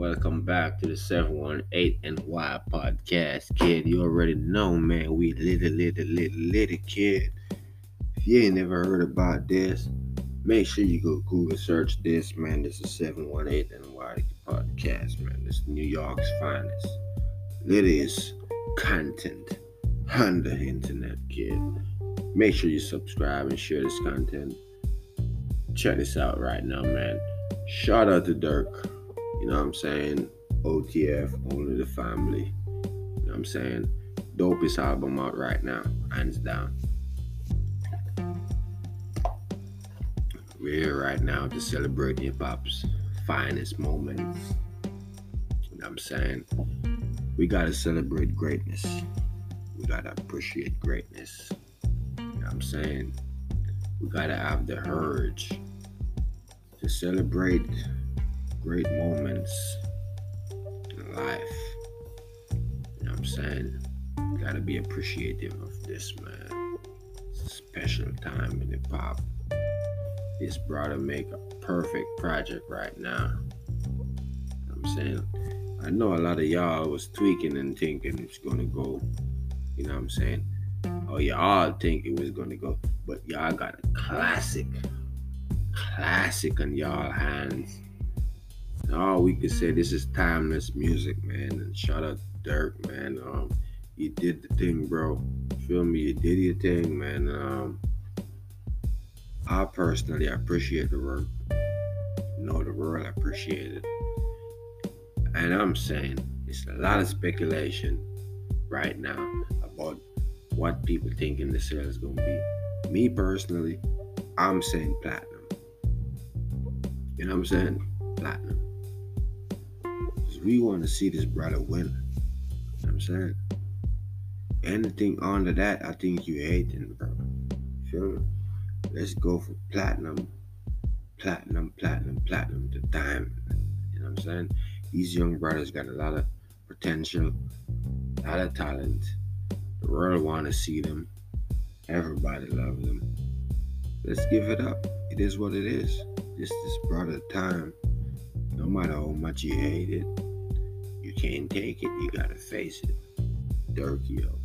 Welcome back to the 718 NY podcast, kid. You already know, man. We little, little, little, little kid. If you ain't never heard about this, make sure you go Google search this, man. This is 718 NY podcast, man. This is New York's finest. Latest content on the internet, kid. Make sure you subscribe and share this content. Check this out right now, man. Shout out to Durk. You know what I'm saying? OTF, only the family. You know what I'm saying? Dopest album out right now, hands down. We're here right now to celebrate hip hop's finest moments. You know what I'm saying? We gotta celebrate greatness. We gotta appreciate greatness. You know what I'm saying? We gotta have the urge to celebrate great moments in life. You know what I'm saying? You gotta be appreciative of this, man. It's a special time in hip hop. This brother make a perfect project right now. You know what I'm saying? I know a lot of y'all was tweaking and thinking it's gonna go, you know what I'm saying? Oh, y'all think it was gonna go, but y'all got a classic, classic on y'all hands all we could say this is timeless music, man. And shout out Durk, man. Um, you did the thing, bro. Feel me? You did your thing, man. Um, I personally appreciate the work. Know the world appreciate it. And I'm saying it's a lot of speculation right now about what people thinking the sale is gonna be. Me personally, I'm saying platinum. You know what I'm saying? Platinum we want to see this brother win. You know I'm saying? Anything under that, I think you hating, bro. Feel me? Let's go for platinum, platinum, platinum, platinum to diamond. You know what I'm saying? These young brothers got a lot of potential, a lot of talent. The world want to see them. Everybody love them. Let's give it up. It is what it is. This is brother time. No matter how much you hate it, can't take it, you gotta face it. Durkio.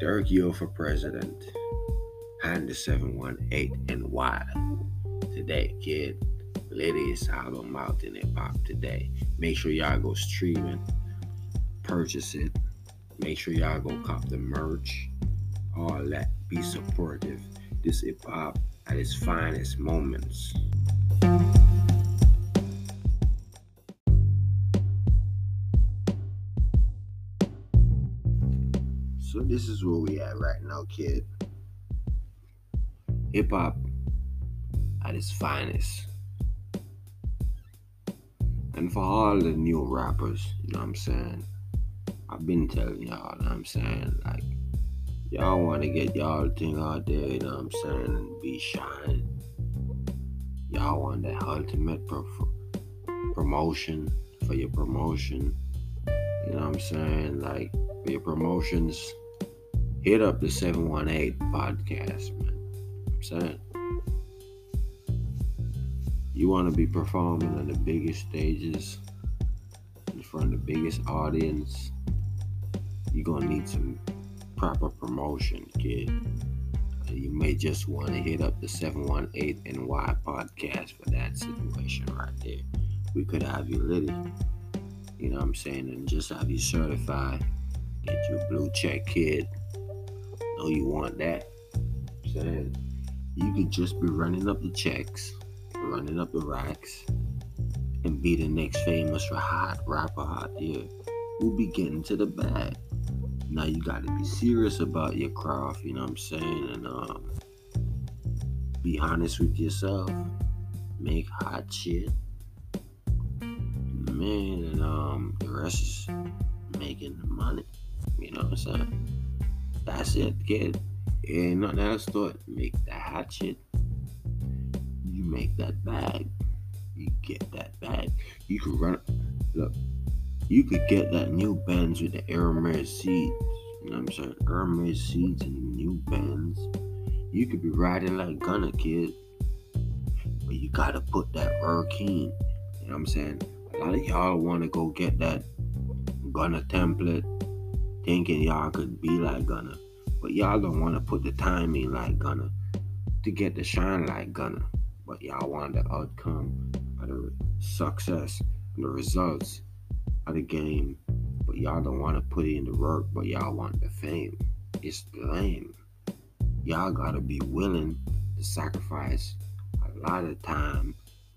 Durkio for president. Honda 718 and why? Today, kid. Latest album out in hip hop today. Make sure y'all go streaming. Purchase it. Make sure y'all go cop the merch. All that. Be supportive. This hip hop at its finest moments. So this is where we at right now, kid. Hip hop at its finest. And for all the new rappers, you know what I'm saying? I've been telling y'all, you know what I'm saying? Like, y'all want to get y'all thing out there, you know what I'm saying? And be shine. Y'all want the ultimate pro- promotion for your promotion. You know what I'm saying? Like, your promotions, hit up the 718 podcast, man. I'm saying. You want to be performing on the biggest stages in front of the biggest audience. You're going to need some proper promotion, kid. You may just want to hit up the 718 NY podcast for that situation right there. We could have you lit. You know what I'm saying? And just have you certified. Get blue check, kid know you want that. I'm saying you could just be running up the checks, running up the racks, and be the next famous hot rapper out there. We'll be getting to the bag. Now you gotta be serious about your craft, you know what I'm saying? And um be honest with yourself. Make hot shit. Man, and um the rest is making the money. You know what I'm saying? That's it, kid. Ain't nothing else to it. Make that hatchet. You make that bag. You get that bag. You could run. Look, you could get that new Benz with the Hermes seats. You know what I'm saying? Hermes seats and new Benz. You could be riding like Gunna, kid. But you gotta put that Hurricane. You know what I'm saying? A lot of y'all want to go get that Gunna template, thinking y'all could be like Gunna, but y'all don't want to put the time in like Gunna to get the shine like Gunna. But y'all want the outcome of the success and the results of the game. But y'all don't want to put in the work, but y'all want the fame. It's lame. Y'all gotta be willing to sacrifice a lot of time,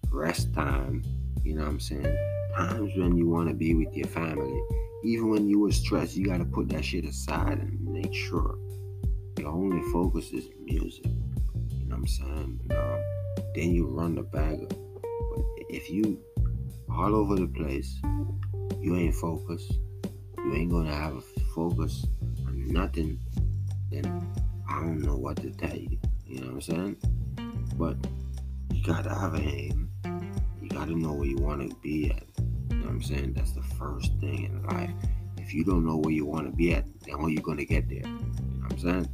rest time, you know what I'm saying? Times when you want to be with your family. Even when you were stressed, you gotta put that shit aside and make sure your only focus is music. You know what I'm saying? then you run the bag. But if you all over the place, you ain't focused, you ain't gonna have a focus on nothing, then I don't know what to tell you. You know what I'm saying? But you gotta have an aim. You gotta know where you wanna be at. You know what I'm saying? That's the first thing in life. If you don't know where you wanna be at, then how you gonna get there? You know what I'm saying?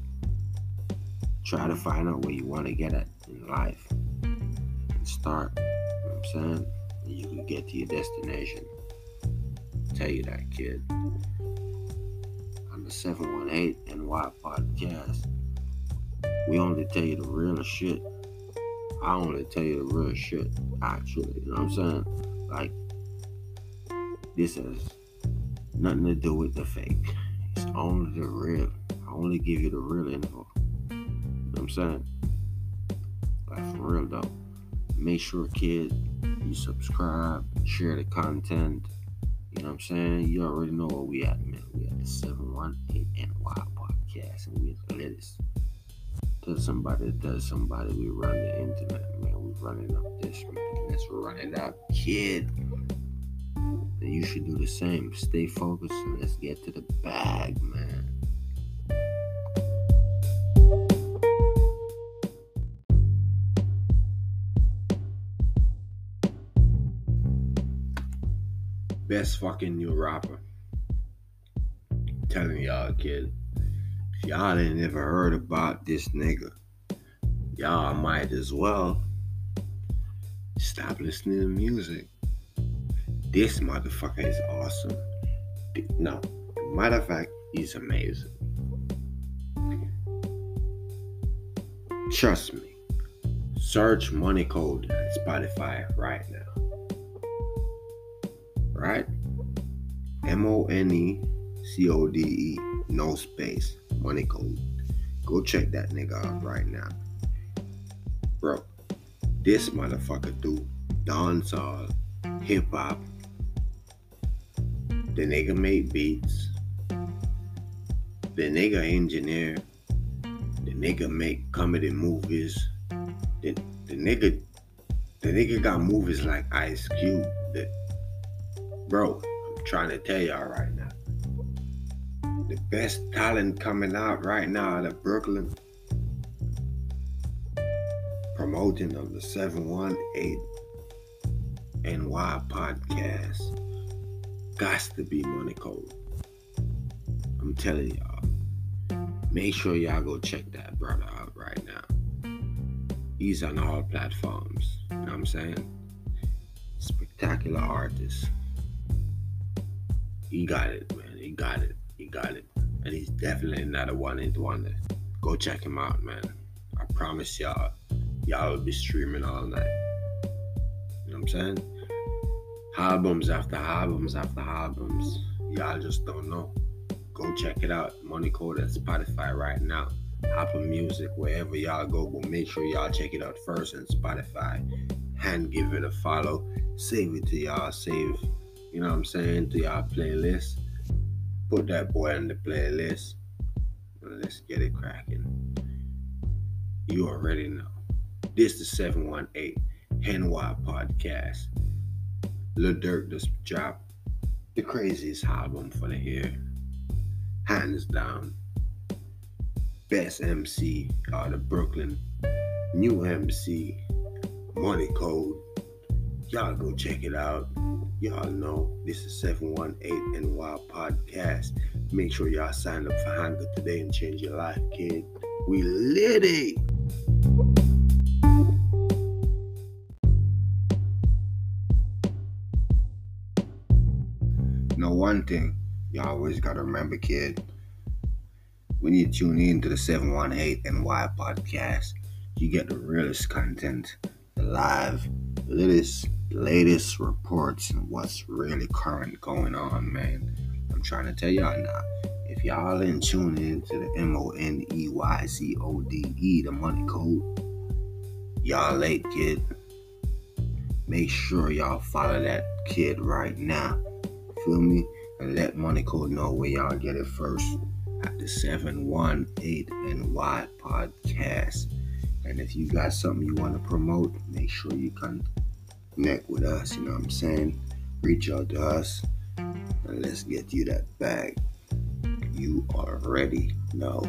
Try to find out where you wanna get at in life. And start. You know what I'm saying? And you can get to your destination. I'll tell you that, kid. On the 718 and NY podcast, we only tell you the real shit. I only tell you the real shit, actually. You know what I'm saying? Like, this has nothing to do with the fake. It's only the real. I only give you the real info. You know what I'm saying? Like, for real, though. Make sure, kid, you subscribe, share the content. You know what I'm saying? You already know where we at, man. We at the 718 NY podcast, and we at the latest to somebody does somebody. We run the internet, man. We running up this, man. Let's run it up, kid. You should do the same. Stay focused and let's get to the bag, man. Best fucking new rapper. Telling y'all, kid. If y'all ain't never heard about this nigga, y'all might as well stop listening to music. This motherfucker is awesome. No, matter of fact, he's amazing. Trust me. Search Money Code on Spotify right now. Right? M O N E C O D E, no space. Money Code. Go check that nigga out right now. Bro, this motherfucker do dancehall, hip hop. The nigga make beats. The nigga engineer. The nigga make comedy movies. The, the nigga the nigga got movies like Ice Cube bro, I'm trying to tell y'all right now the best talent coming out right now out of Brooklyn. Promoting of the 718 NY podcast. Got to be Money Code. I'm telling y'all. Make sure y'all go check that brother out right now. He's on all platforms. You know what I'm saying? Spectacular artist. He got it, man. He got it. He got it. And he's definitely not a one hit wonder. Go check him out, man. I promise y'all, y'all will be streaming all night. You know what I'm saying? Albums after albums after albums. Y'all just don't know. Go check it out. Money Code at Spotify right now. Apple Music, wherever y'all go, but make sure y'all check it out first on Spotify. And give it a follow. Save it to y'all. Save, you know what I'm saying, to y'all playlist put that boy on the playlist. Let's get it cracking. You already know. This is 718 NY podcast. Lil Durk just dropped the craziest album for the year. Hands down. Best MC out uh, of Brooklyn. New MC. Money Code. Y'all go check it out. Y'all know this is 718 NY Podcast. Make sure y'all sign up for Hunger today and change your life, kid. We lit it. One thing you always gotta remember, kid. When you tune in to the 718 NY podcast, you get the realest content, the live, the latest, latest reports, and what's really current going on, man. I'm trying to tell y'all now. If y'all in tune in to the M O N E Y C O D E, the money code, y'all late, kid. Make sure y'all follow that kid right now. Feel me? And let Money Code know where y'all get it first at the 718 NY podcast. And if you got something you want to promote, make sure you connect with us. You know what I'm saying? Reach out to us and let's get you that bag. You already know.